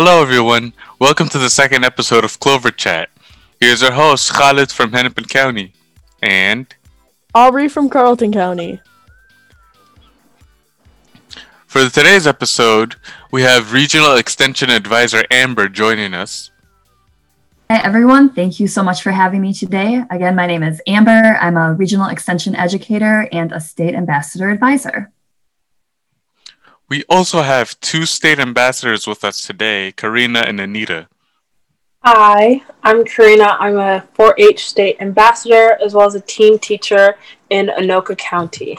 Hello, everyone. Welcome to the second episode of Clover Chat. Here's our host, Khalid from Hennepin County, and Aubrey from Carlton County. For today's episode, we have Regional Extension Advisor Amber joining us. Hi, everyone. Thank you so much for having me today. Again, my name is Amber. I'm a Regional Extension Educator and a State Ambassador Advisor. We also have two state ambassadors with us today, Karina and Anita. Hi, I'm Karina. I'm a 4 H state ambassador as well as a team teacher in Anoka County.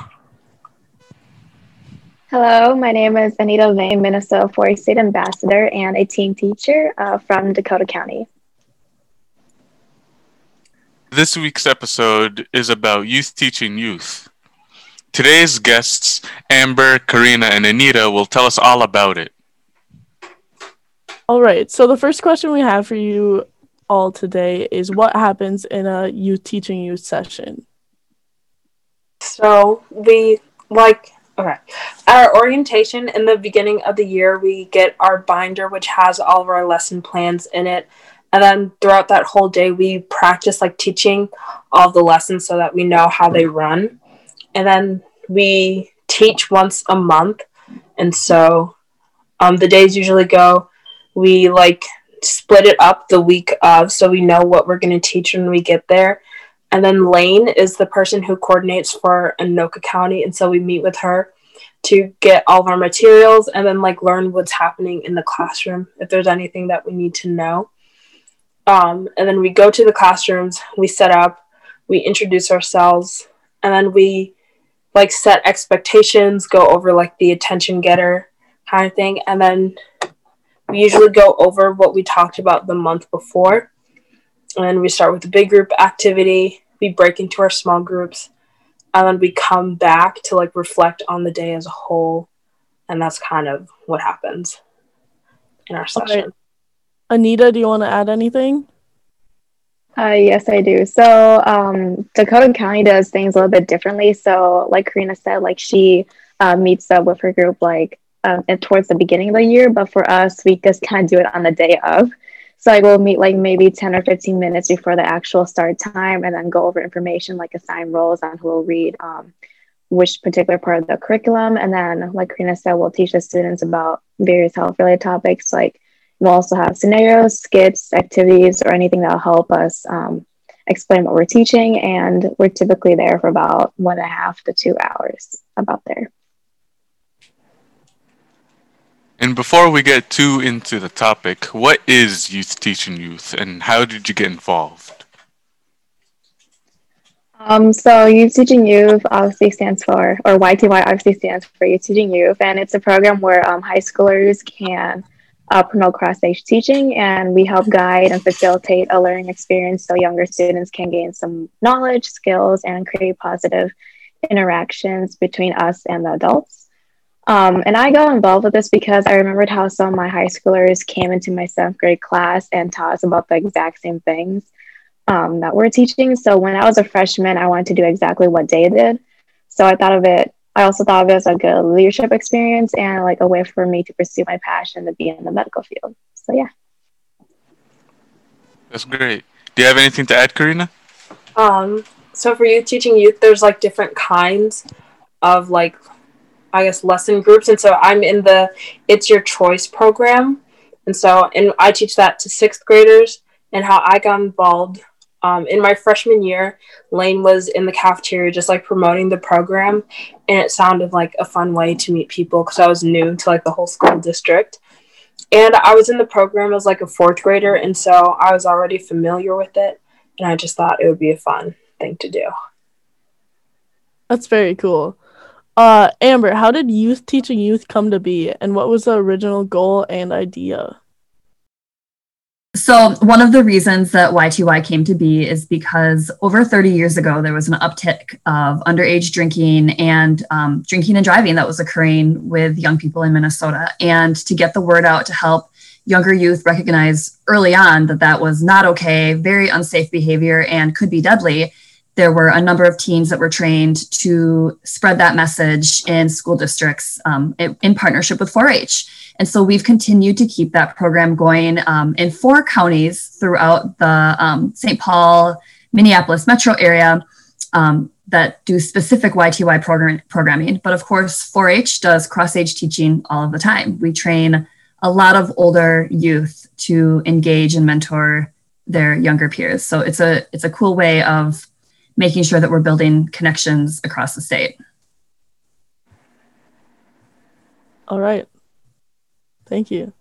Hello, my name is Anita Vane, Minnesota 4 H state ambassador and a team teacher uh, from Dakota County. This week's episode is about youth teaching youth. Today's guests, Amber, Karina, and Anita, will tell us all about it. All right. So the first question we have for you all today is what happens in a youth teaching youth session? So we like okay. At our orientation in the beginning of the year, we get our binder which has all of our lesson plans in it. And then throughout that whole day we practice like teaching all the lessons so that we know how they run. And then we teach once a month. And so um, the days usually go we like split it up the week of so we know what we're going to teach when we get there and then lane is the person who coordinates for anoka county and so we meet with her to get all of our materials and then like learn what's happening in the classroom if there's anything that we need to know um, and then we go to the classrooms we set up we introduce ourselves and then we like set expectations go over like the attention getter kind of thing and then we usually go over what we talked about the month before. And we start with a big group activity, we break into our small groups, and then we come back to like reflect on the day as a whole. And that's kind of what happens in our session. Right. Anita, do you want to add anything? Uh, yes, I do. So um, Dakota County does things a little bit differently. So, like Karina said, like she uh, meets up with her group like um, towards the beginning of the year, but for us, we just kind of do it on the day of. So I will meet like maybe 10 or 15 minutes before the actual start time and then go over information like assign roles on who will read um, which particular part of the curriculum. And then, like Karina said, we'll teach the students about various health related topics. Like we'll also have scenarios, skits, activities, or anything that'll help us um, explain what we're teaching. And we're typically there for about one and a half to two hours about there. And before we get too into the topic, what is Youth Teaching Youth and how did you get involved? Um, so Youth Teaching Youth obviously stands for, or YTY obviously stands for Youth Teaching Youth, and it's a program where um, high schoolers can uh, promote cross-age teaching, and we help guide and facilitate a learning experience so younger students can gain some knowledge, skills, and create positive interactions between us and the adults. Um, and I got involved with this because I remembered how some of my high schoolers came into my seventh grade class and taught us about the exact same things um, that we're teaching. So when I was a freshman, I wanted to do exactly what they did. So I thought of it, I also thought of it as a good leadership experience and like a way for me to pursue my passion to be in the medical field. So yeah. That's great. Do you have anything to add, Karina? Um, so for youth teaching youth, there's like different kinds of like I guess lesson groups, and so I'm in the It's Your Choice program, and so and I teach that to sixth graders. And how I got involved um, in my freshman year, Lane was in the cafeteria just like promoting the program, and it sounded like a fun way to meet people because I was new to like the whole school district. And I was in the program as like a fourth grader, and so I was already familiar with it, and I just thought it would be a fun thing to do. That's very cool. Uh, Amber, how did youth teaching youth come to be, and what was the original goal and idea? So, one of the reasons that YTY came to be is because over 30 years ago, there was an uptick of underage drinking and um, drinking and driving that was occurring with young people in Minnesota. And to get the word out to help younger youth recognize early on that that was not okay, very unsafe behavior, and could be deadly, there were a number of teams that were trained to spread that message in school districts um, in, partnership with 4 H. And so we've continued to keep that program going um, in four counties throughout the um, St. Paul, Minneapolis metro area um, that do specific YTY program- programming. But of course, 4 H does cross age teaching all of the time. We train a lot of older youth to engage and mentor their younger peers. So it's a it's a cool way of making sure that we're building connections across the state. All right. Thank you.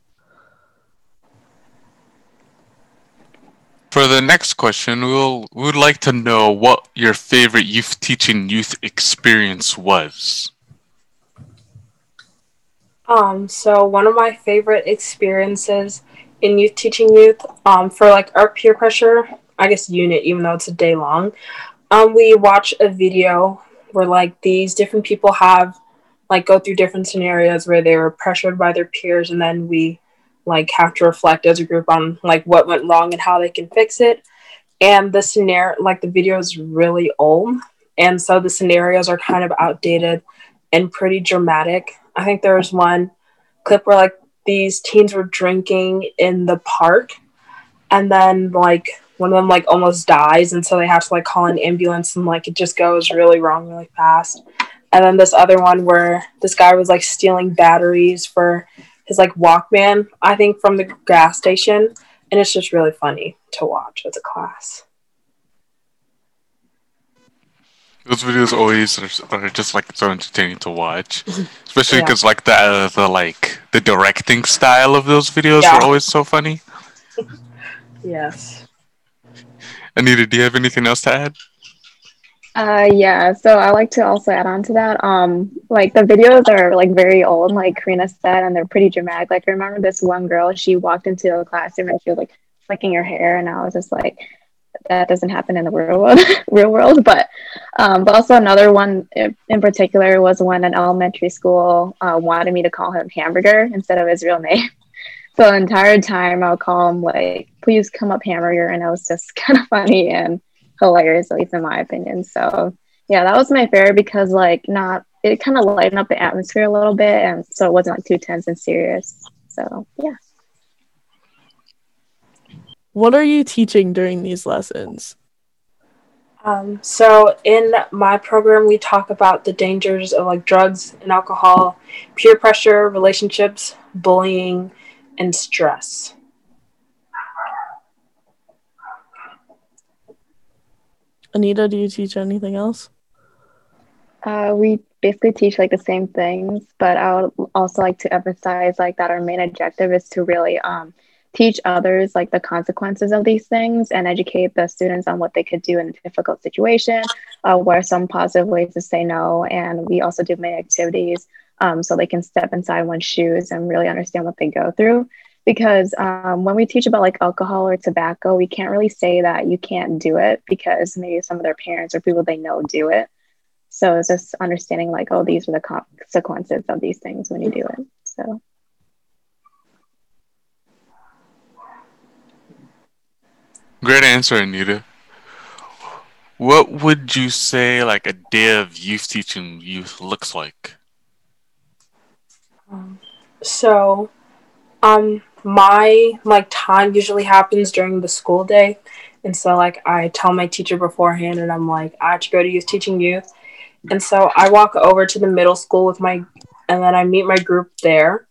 For the next question, we'll we would like to know what your favorite youth teaching youth experience was. Um, so one of my favorite experiences in youth teaching youth, um, for like our peer pressure, I guess unit, even though it's a day long, um, we watch a video where like these different people have like go through different scenarios where they were pressured by their peers and then we like have to reflect as a group on like what went wrong and how they can fix it. And the scenario like the video is really old and so the scenarios are kind of outdated and pretty dramatic. I think there was one clip where like these teens were drinking in the park and then like one of them like almost dies and so they have to like call an ambulance and like it just goes really wrong really fast and then this other one where this guy was like stealing batteries for his like Walkman, I think from the gas station, and it's just really funny to watch as a class. Those videos always are, are just like so entertaining to watch, especially Yeah. because like the uh, the like the directing style of those videos Yeah. were always so funny. Yes. Anita, do you have anything else to add? Uh, yeah. So I like to also add on to that. Um, like the videos are like very old, like Karina said, and they're pretty dramatic. Like I remember this one girl, she walked into a classroom and she was like flicking her hair, and I was just like, that doesn't happen in the real world, real world. But, um, but also another one in in particular was when an elementary school uh, wanted me to call him Hamburger instead of his real name. So the entire time I would call him like, please come up Hamburger, and it was just kind of funny and hilarious, at least in my opinion. So yeah, that was my favorite because like not it kind of lightened up the atmosphere a little bit, and so it wasn't like too tense and serious. So yeah. What are you teaching during these lessons? Um, so in my program, we talk about the dangers of like drugs and alcohol, peer pressure, relationships, bullying, and stress. Anita, do you teach anything else? Uh, we basically teach like the same things, but I would also like to emphasize like that our main objective is to really um, teach others like the consequences of these things and educate the students on what they could do in a difficult situation, uh, some positive ways to say no, and we also do many activities um, so they can step inside one's shoes and really understand what they go through. Because um, when we teach about like alcohol or tobacco, we can't really say that you can't do it because maybe some of their parents or people they know do it. So it's just understanding like, oh, these are the consequences of these things when you do it. So Great answer, Anita. What would you say like a day of youth teaching youth looks like? So, um, my like time usually happens during the school day, and so like I tell my teacher beforehand, and I'm like I have to go to youth teaching youth, and so I walk over to the middle school with my, and then I meet my group there.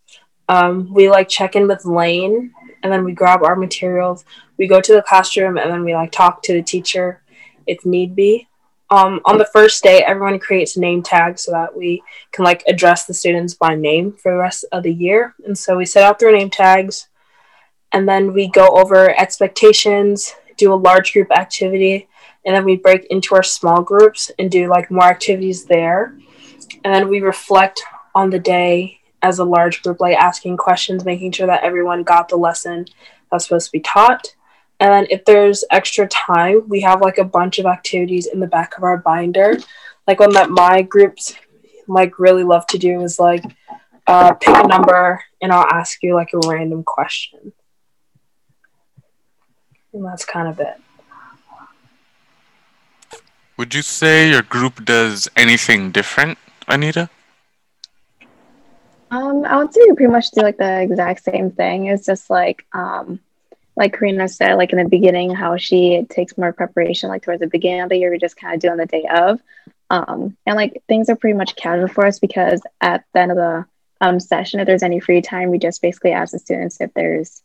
Um, we like check in with Lane, and then we grab our materials. We go to the classroom, and then we like talk to the teacher, if need be. Um, on the first day, everyone creates a name tags so that we can like address the students by name for the rest of the year. And so we set out their name tags and then we go over expectations, do a large group activity, and then we break into our small groups and do like more activities there. And then we reflect on the day as a large group, like asking questions, making sure that everyone got the lesson that's supposed to be taught. And then if there's extra time, we have like a bunch of activities in the back of our binder. Like one that my groups like really love to do is like uh, pick a number and I'll ask you like a random question. And that's kind of it. Would you say your group does anything different, Anita? Um, I would say we pretty much do like the exact same thing. It's just like um like Karina said, like in the beginning, how she takes more preparation, like towards the beginning of the year, we just kind of do on the day of. Um, and like things are pretty much casual for us because at the end of the um, session, if there's any free time, we just basically ask the students if there's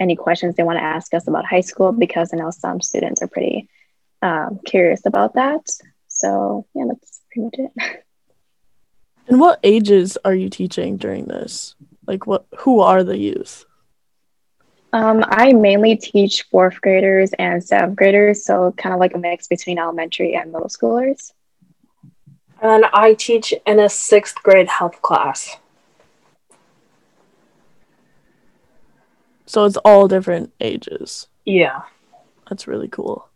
any questions they want to ask us about high school because I know some students are pretty um, curious about that. So yeah, that's pretty much it. And what ages are you teaching during this? Like what who are the youth? Um, I mainly teach fourth graders and seventh graders, so kind of like a mix between elementary and middle schoolers. And I teach in a sixth grade health class. So it's all different ages. Yeah. That's really cool.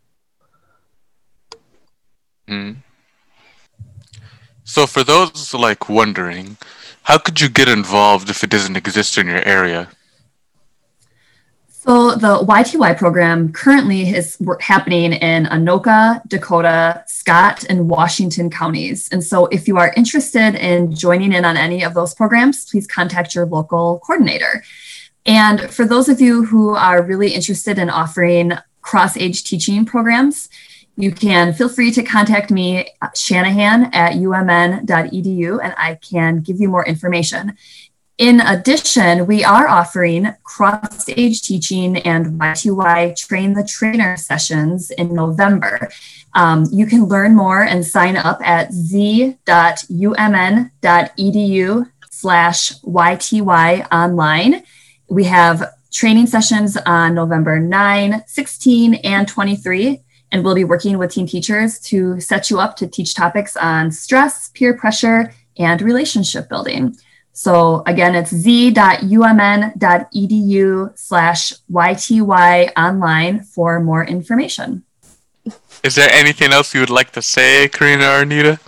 Mm. So, for those like wondering, how could you get involved if it doesn't exist in your area? So the YTY program currently is happening in Anoka, Dakota, Scott, and Washington counties. And so if you are interested in joining in on any of those programs, please contact your local coordinator. And for those of you who are really interested in offering cross-age teaching programs, you can feel free to contact me, uh, Shanahan at umn.edu, and I can give you more information. In addition, we are offering cross age teaching and YTY train the trainer sessions in November. Um, you can learn more and sign up at z.umn.edu slash YTY online. We have training sessions on November 9, 16, and 23 and we'll be working with team teachers to set you up to teach topics on stress, peer pressure, and relationship building. So again, it's z.umn.edu slash YTY online for more information. Is there anything else you would like to say, Karina or Anita?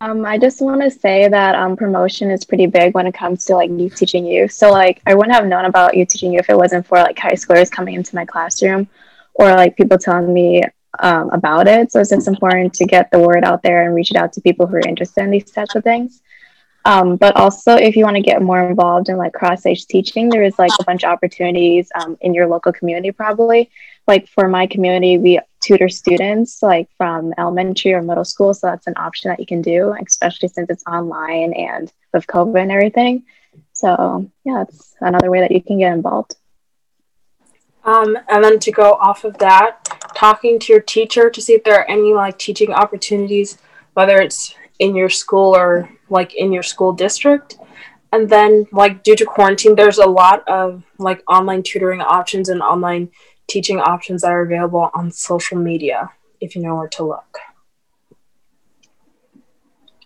Um, I just want to say that um, promotion is pretty big when it comes to like youth teaching youth. So like I wouldn't have known about youth teaching youth if it wasn't for like high schoolers coming into my classroom or like people telling me um, about it. So it's important to get the word out there and reach it out to people who are interested in these types of things. Um, but also, if you want to get more involved in like cross age teaching, there is like a bunch of opportunities um, in your local community, probably. Like for my community, we tutor students like from elementary or middle school. So that's an option that you can do, especially since it's online and with COVID and everything. So, yeah, it's another way that you can get involved. Um, and then to go off of that, talking to your teacher to see if there are any like teaching opportunities, whether it's in your school or like in your school district. And then, like, due to quarantine, there's a lot of like online tutoring options and online teaching options that are available on social media if you know where to look.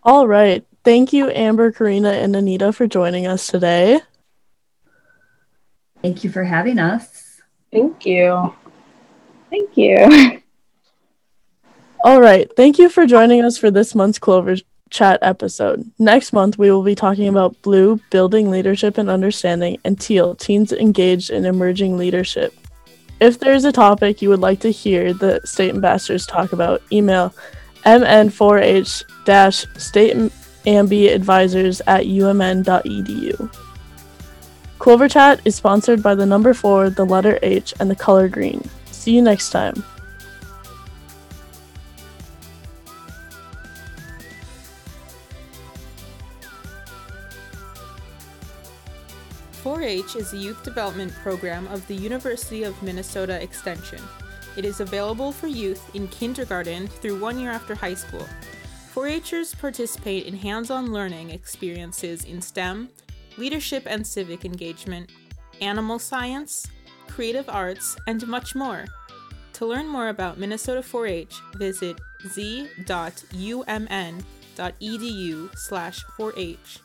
All right. Thank you, Amber, Karina, and Anita, for joining us today. Thank you for having us. Thank you. Thank you. All right. Thank you for joining us for this month's Clover Chat episode. Next month, we will be talking about Blue, building leadership and understanding, and Teal, teens engaged in emerging leadership. If there's a topic you would like to hear the state ambassadors talk about, email mn4h stateambadvisors at umn.edu. Clover Chat is sponsored by the number 4, the letter H, and the color green. See you next time. 4-H is a youth development program of the University of Minnesota Extension. It is available for youth in kindergarten through one year after high school. 4-Hers participate in hands-on learning experiences in STEM, leadership and civic engagement, animal science, creative arts, and much more. To learn more about Minnesota 4-H, visit z.umn.edu slash 4-H.